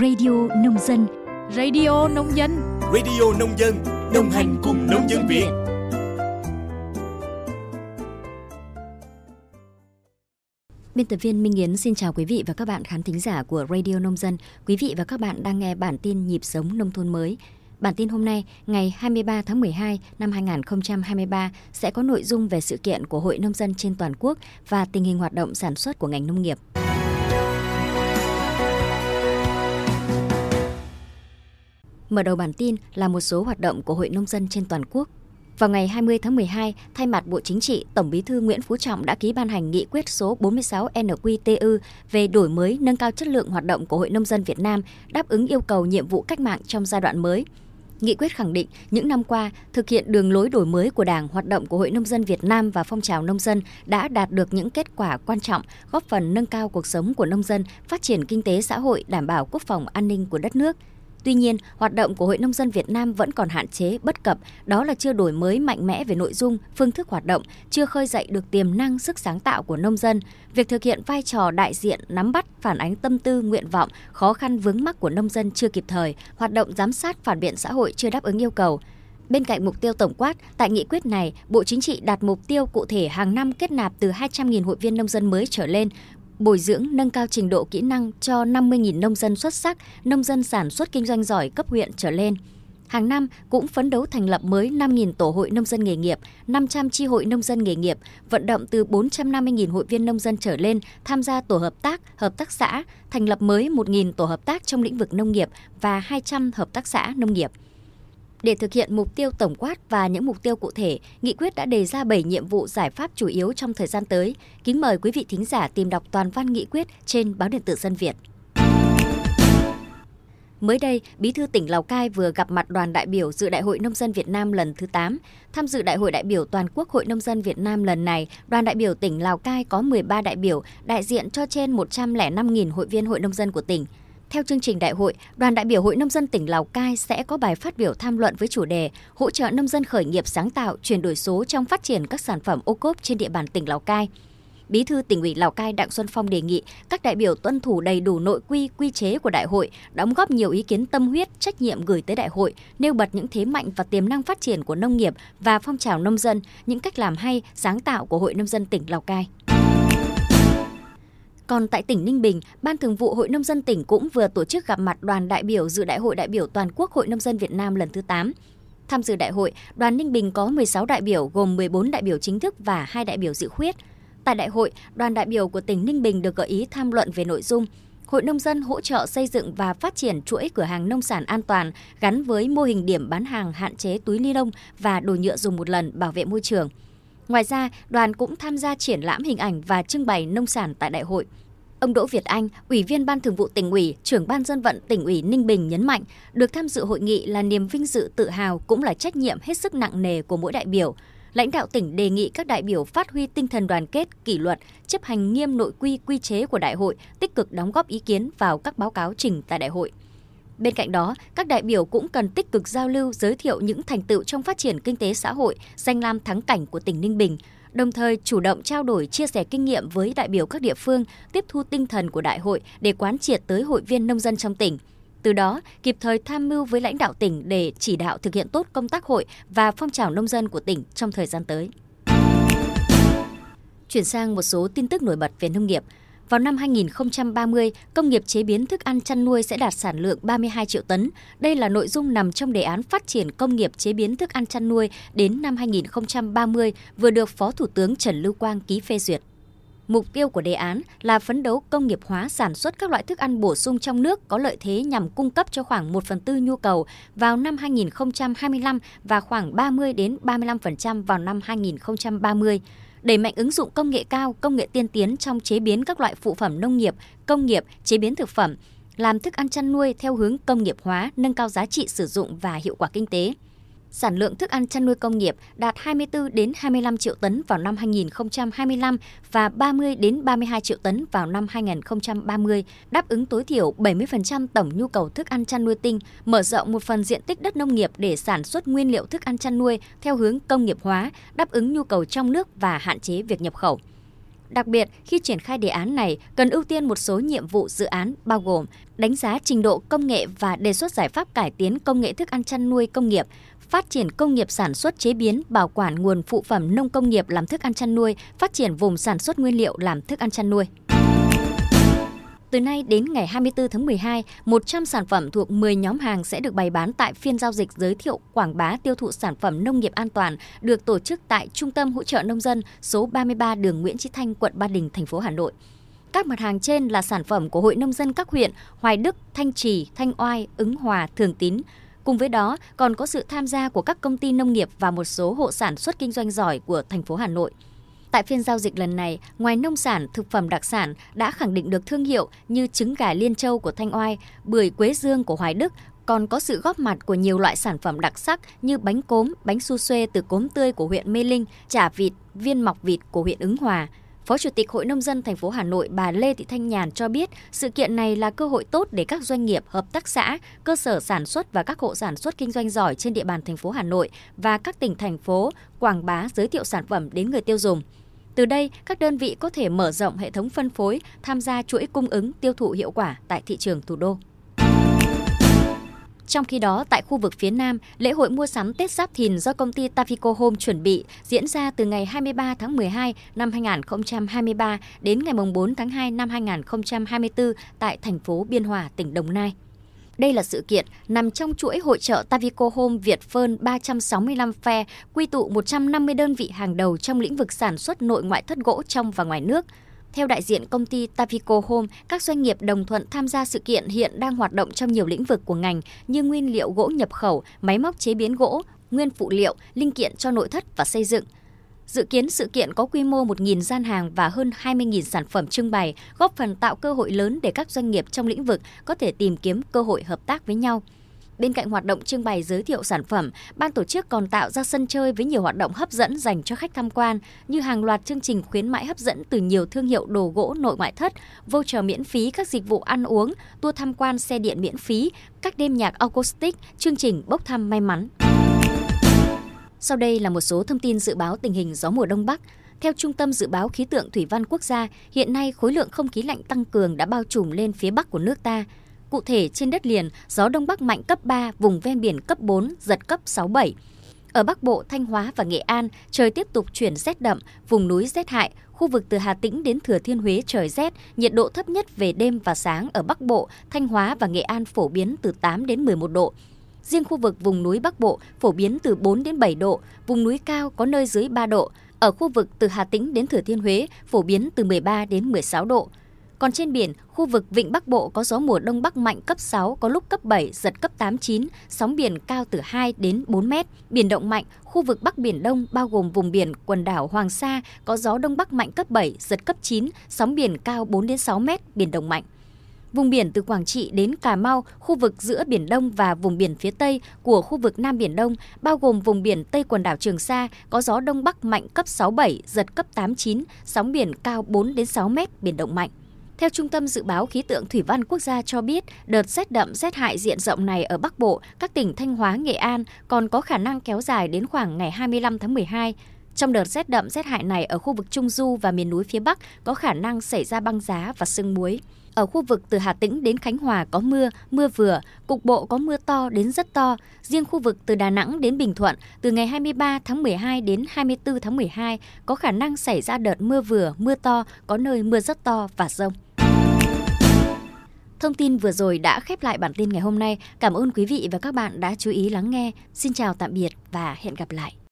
Radio Nông Dân Radio Nông Dân Radio Nông Dân Đồng hành cùng nông dân Việt Biên tập viên Minh Yến xin chào quý vị và các bạn khán thính giả của Radio Nông Dân. Quý vị và các bạn đang nghe bản tin nhịp sống nông thôn mới. Bản tin hôm nay, ngày 23 tháng 12 năm 2023 sẽ có nội dung về sự kiện của Hội Nông dân trên toàn quốc và tình hình hoạt động sản xuất của ngành nông nghiệp. Mở đầu bản tin là một số hoạt động của Hội Nông dân trên toàn quốc. Vào ngày 20 tháng 12, thay mặt Bộ Chính trị, Tổng Bí thư Nguyễn Phú Trọng đã ký ban hành nghị quyết số 46 NQTU về đổi mới nâng cao chất lượng hoạt động của Hội Nông dân Việt Nam, đáp ứng yêu cầu nhiệm vụ cách mạng trong giai đoạn mới. Nghị quyết khẳng định những năm qua, thực hiện đường lối đổi mới của Đảng, hoạt động của Hội Nông dân Việt Nam và phong trào nông dân đã đạt được những kết quả quan trọng, góp phần nâng cao cuộc sống của nông dân, phát triển kinh tế xã hội, đảm bảo quốc phòng an ninh của đất nước – Tuy nhiên, hoạt động của Hội Nông dân Việt Nam vẫn còn hạn chế, bất cập, đó là chưa đổi mới mạnh mẽ về nội dung, phương thức hoạt động, chưa khơi dậy được tiềm năng, sức sáng tạo của nông dân. Việc thực hiện vai trò đại diện, nắm bắt, phản ánh tâm tư, nguyện vọng, khó khăn vướng mắc của nông dân chưa kịp thời, hoạt động giám sát phản biện xã hội chưa đáp ứng yêu cầu. Bên cạnh mục tiêu tổng quát, tại nghị quyết này, Bộ Chính trị đặt mục tiêu cụ thể hàng năm kết nạp từ 200.000 hội viên nông dân mới trở lên, bồi dưỡng nâng cao trình độ kỹ năng cho 50.000 nông dân xuất sắc, nông dân sản xuất kinh doanh giỏi cấp huyện trở lên. Hàng năm cũng phấn đấu thành lập mới 5.000 tổ hội nông dân nghề nghiệp, 500 chi hội nông dân nghề nghiệp, vận động từ 450.000 hội viên nông dân trở lên tham gia tổ hợp tác, hợp tác xã, thành lập mới 1.000 tổ hợp tác trong lĩnh vực nông nghiệp và 200 hợp tác xã nông nghiệp. Để thực hiện mục tiêu tổng quát và những mục tiêu cụ thể, nghị quyết đã đề ra 7 nhiệm vụ giải pháp chủ yếu trong thời gian tới. Kính mời quý vị thính giả tìm đọc toàn văn nghị quyết trên báo điện tử Dân Việt. Mới đây, Bí thư tỉnh Lào Cai vừa gặp mặt đoàn đại biểu dự Đại hội Nông dân Việt Nam lần thứ 8. Tham dự Đại hội đại biểu toàn quốc Hội Nông dân Việt Nam lần này, đoàn đại biểu tỉnh Lào Cai có 13 đại biểu đại diện cho trên 105.000 hội viên Hội Nông dân của tỉnh. Theo chương trình đại hội, đoàn đại biểu Hội Nông dân tỉnh Lào Cai sẽ có bài phát biểu tham luận với chủ đề hỗ trợ nông dân khởi nghiệp sáng tạo, chuyển đổi số trong phát triển các sản phẩm ô cốp trên địa bàn tỉnh Lào Cai. Bí thư tỉnh ủy Lào Cai Đặng Xuân Phong đề nghị các đại biểu tuân thủ đầy đủ nội quy, quy chế của đại hội, đóng góp nhiều ý kiến tâm huyết, trách nhiệm gửi tới đại hội, nêu bật những thế mạnh và tiềm năng phát triển của nông nghiệp và phong trào nông dân, những cách làm hay, sáng tạo của Hội nông dân tỉnh Lào Cai. Còn tại tỉnh Ninh Bình, Ban Thường vụ Hội Nông dân tỉnh cũng vừa tổ chức gặp mặt đoàn đại biểu dự Đại hội đại biểu toàn quốc Hội Nông dân Việt Nam lần thứ 8. Tham dự đại hội, đoàn Ninh Bình có 16 đại biểu gồm 14 đại biểu chính thức và 2 đại biểu dự khuyết. Tại đại hội, đoàn đại biểu của tỉnh Ninh Bình được gợi ý tham luận về nội dung Hội nông dân hỗ trợ xây dựng và phát triển chuỗi cửa hàng nông sản an toàn gắn với mô hình điểm bán hàng hạn chế túi ni lông và đồ nhựa dùng một lần bảo vệ môi trường – Ngoài ra, đoàn cũng tham gia triển lãm hình ảnh và trưng bày nông sản tại đại hội. Ông Đỗ Việt Anh, Ủy viên Ban Thường vụ tỉnh ủy, trưởng Ban dân vận tỉnh ủy Ninh Bình nhấn mạnh, được tham dự hội nghị là niềm vinh dự tự hào cũng là trách nhiệm hết sức nặng nề của mỗi đại biểu. Lãnh đạo tỉnh đề nghị các đại biểu phát huy tinh thần đoàn kết, kỷ luật, chấp hành nghiêm nội quy quy chế của đại hội, tích cực đóng góp ý kiến vào các báo cáo trình tại đại hội. Bên cạnh đó, các đại biểu cũng cần tích cực giao lưu giới thiệu những thành tựu trong phát triển kinh tế xã hội, danh lam thắng cảnh của tỉnh Ninh Bình, đồng thời chủ động trao đổi chia sẻ kinh nghiệm với đại biểu các địa phương, tiếp thu tinh thần của đại hội để quán triệt tới hội viên nông dân trong tỉnh. Từ đó, kịp thời tham mưu với lãnh đạo tỉnh để chỉ đạo thực hiện tốt công tác hội và phong trào nông dân của tỉnh trong thời gian tới. Chuyển sang một số tin tức nổi bật về nông nghiệp – vào năm 2030, công nghiệp chế biến thức ăn chăn nuôi sẽ đạt sản lượng 32 triệu tấn. Đây là nội dung nằm trong đề án phát triển công nghiệp chế biến thức ăn chăn nuôi đến năm 2030 vừa được Phó Thủ tướng Trần Lưu Quang ký phê duyệt. Mục tiêu của đề án là phấn đấu công nghiệp hóa sản xuất các loại thức ăn bổ sung trong nước có lợi thế nhằm cung cấp cho khoảng 1 phần tư nhu cầu vào năm 2025 và khoảng 30 đến 35% vào năm 2030 đẩy mạnh ứng dụng công nghệ cao, công nghệ tiên tiến trong chế biến các loại phụ phẩm nông nghiệp, công nghiệp, chế biến thực phẩm, làm thức ăn chăn nuôi theo hướng công nghiệp hóa, nâng cao giá trị sử dụng và hiệu quả kinh tế sản lượng thức ăn chăn nuôi công nghiệp đạt 24 đến 25 triệu tấn vào năm 2025 và 30 đến 32 triệu tấn vào năm 2030, đáp ứng tối thiểu 70% tổng nhu cầu thức ăn chăn nuôi tinh, mở rộng một phần diện tích đất nông nghiệp để sản xuất nguyên liệu thức ăn chăn nuôi theo hướng công nghiệp hóa, đáp ứng nhu cầu trong nước và hạn chế việc nhập khẩu. Đặc biệt, khi triển khai đề án này, cần ưu tiên một số nhiệm vụ dự án bao gồm đánh giá trình độ công nghệ và đề xuất giải pháp cải tiến công nghệ thức ăn chăn nuôi công nghiệp, phát triển công nghiệp sản xuất chế biến, bảo quản nguồn phụ phẩm nông công nghiệp làm thức ăn chăn nuôi, phát triển vùng sản xuất nguyên liệu làm thức ăn chăn nuôi. Từ nay đến ngày 24 tháng 12, 100 sản phẩm thuộc 10 nhóm hàng sẽ được bày bán tại phiên giao dịch giới thiệu quảng bá tiêu thụ sản phẩm nông nghiệp an toàn được tổ chức tại Trung tâm hỗ trợ nông dân số 33 đường Nguyễn Chí Thanh, quận Ba Đình, thành phố Hà Nội. Các mặt hàng trên là sản phẩm của Hội Nông dân các huyện Hoài Đức, Thanh Trì, Thanh Oai, Ứng Hòa, Thường Tín. Cùng với đó còn có sự tham gia của các công ty nông nghiệp và một số hộ sản xuất kinh doanh giỏi của thành phố Hà Nội. Tại phiên giao dịch lần này, ngoài nông sản, thực phẩm đặc sản đã khẳng định được thương hiệu như trứng gà Liên Châu của Thanh Oai, bưởi Quế Dương của Hoài Đức, còn có sự góp mặt của nhiều loại sản phẩm đặc sắc như bánh cốm, bánh su xuê từ cốm tươi của huyện Mê Linh, chả vịt, viên mọc vịt của huyện Ứng Hòa. Phó Chủ tịch Hội Nông dân thành phố Hà Nội bà Lê Thị Thanh Nhàn cho biết sự kiện này là cơ hội tốt để các doanh nghiệp, hợp tác xã, cơ sở sản xuất và các hộ sản xuất kinh doanh giỏi trên địa bàn thành phố Hà Nội và các tỉnh thành phố quảng bá giới thiệu sản phẩm đến người tiêu dùng. Từ đây, các đơn vị có thể mở rộng hệ thống phân phối, tham gia chuỗi cung ứng tiêu thụ hiệu quả tại thị trường thủ đô. Trong khi đó, tại khu vực phía Nam, lễ hội mua sắm Tết Giáp Thìn do công ty Tafico Home chuẩn bị diễn ra từ ngày 23 tháng 12 năm 2023 đến ngày 4 tháng 2 năm 2024 tại thành phố Biên Hòa, tỉnh Đồng Nai. Đây là sự kiện nằm trong chuỗi hội trợ Tavico Home Việt Phơn 365 phe quy tụ 150 đơn vị hàng đầu trong lĩnh vực sản xuất nội ngoại thất gỗ trong và ngoài nước. Theo đại diện công ty Tavico Home, các doanh nghiệp đồng thuận tham gia sự kiện hiện đang hoạt động trong nhiều lĩnh vực của ngành như nguyên liệu gỗ nhập khẩu, máy móc chế biến gỗ, nguyên phụ liệu, linh kiện cho nội thất và xây dựng – Dự kiến sự kiện có quy mô 1.000 gian hàng và hơn 20.000 sản phẩm trưng bày, góp phần tạo cơ hội lớn để các doanh nghiệp trong lĩnh vực có thể tìm kiếm cơ hội hợp tác với nhau. Bên cạnh hoạt động trưng bày giới thiệu sản phẩm, ban tổ chức còn tạo ra sân chơi với nhiều hoạt động hấp dẫn dành cho khách tham quan như hàng loạt chương trình khuyến mãi hấp dẫn từ nhiều thương hiệu đồ gỗ nội ngoại thất, voucher miễn phí các dịch vụ ăn uống, tour tham quan xe điện miễn phí, các đêm nhạc acoustic, chương trình bốc thăm may mắn. Sau đây là một số thông tin dự báo tình hình gió mùa Đông Bắc. Theo Trung tâm Dự báo Khí tượng Thủy văn Quốc gia, hiện nay khối lượng không khí lạnh tăng cường đã bao trùm lên phía Bắc của nước ta. Cụ thể, trên đất liền, gió Đông Bắc mạnh cấp 3, vùng ven biển cấp 4, giật cấp 6-7. Ở Bắc Bộ, Thanh Hóa và Nghệ An, trời tiếp tục chuyển rét đậm, vùng núi rét hại, khu vực từ Hà Tĩnh đến Thừa Thiên Huế trời rét, nhiệt độ thấp nhất về đêm và sáng ở Bắc Bộ, Thanh Hóa và Nghệ An phổ biến từ 8 đến 11 độ, Riêng khu vực vùng núi Bắc Bộ phổ biến từ 4 đến 7 độ, vùng núi cao có nơi dưới 3 độ. Ở khu vực từ Hà Tĩnh đến Thừa Thiên Huế phổ biến từ 13 đến 16 độ. Còn trên biển, khu vực Vịnh Bắc Bộ có gió mùa đông bắc mạnh cấp 6, có lúc cấp 7, giật cấp 8, 9, sóng biển cao từ 2 đến 4 mét. Biển động mạnh, khu vực Bắc Biển Đông bao gồm vùng biển quần đảo Hoàng Sa có gió đông bắc mạnh cấp 7, giật cấp 9, sóng biển cao 4 đến 6 mét, biển động mạnh. Vùng biển từ Quảng Trị đến Cà Mau, khu vực giữa Biển Đông và vùng biển phía Tây của khu vực Nam Biển Đông, bao gồm vùng biển Tây quần đảo Trường Sa, có gió Đông Bắc mạnh cấp 6-7, giật cấp 8-9, sóng biển cao 4-6 mét, biển động mạnh. Theo Trung tâm Dự báo Khí tượng Thủy văn Quốc gia cho biết, đợt rét đậm rét hại diện rộng này ở Bắc Bộ, các tỉnh Thanh Hóa, Nghệ An còn có khả năng kéo dài đến khoảng ngày 25 tháng 12. Trong đợt rét đậm rét hại này ở khu vực Trung Du và miền núi phía Bắc có khả năng xảy ra băng giá và sương muối. Ở khu vực từ Hà Tĩnh đến Khánh Hòa có mưa, mưa vừa, cục bộ có mưa to đến rất to. Riêng khu vực từ Đà Nẵng đến Bình Thuận, từ ngày 23 tháng 12 đến 24 tháng 12 có khả năng xảy ra đợt mưa vừa, mưa to, có nơi mưa rất to và rông. Thông tin vừa rồi đã khép lại bản tin ngày hôm nay. Cảm ơn quý vị và các bạn đã chú ý lắng nghe. Xin chào tạm biệt và hẹn gặp lại.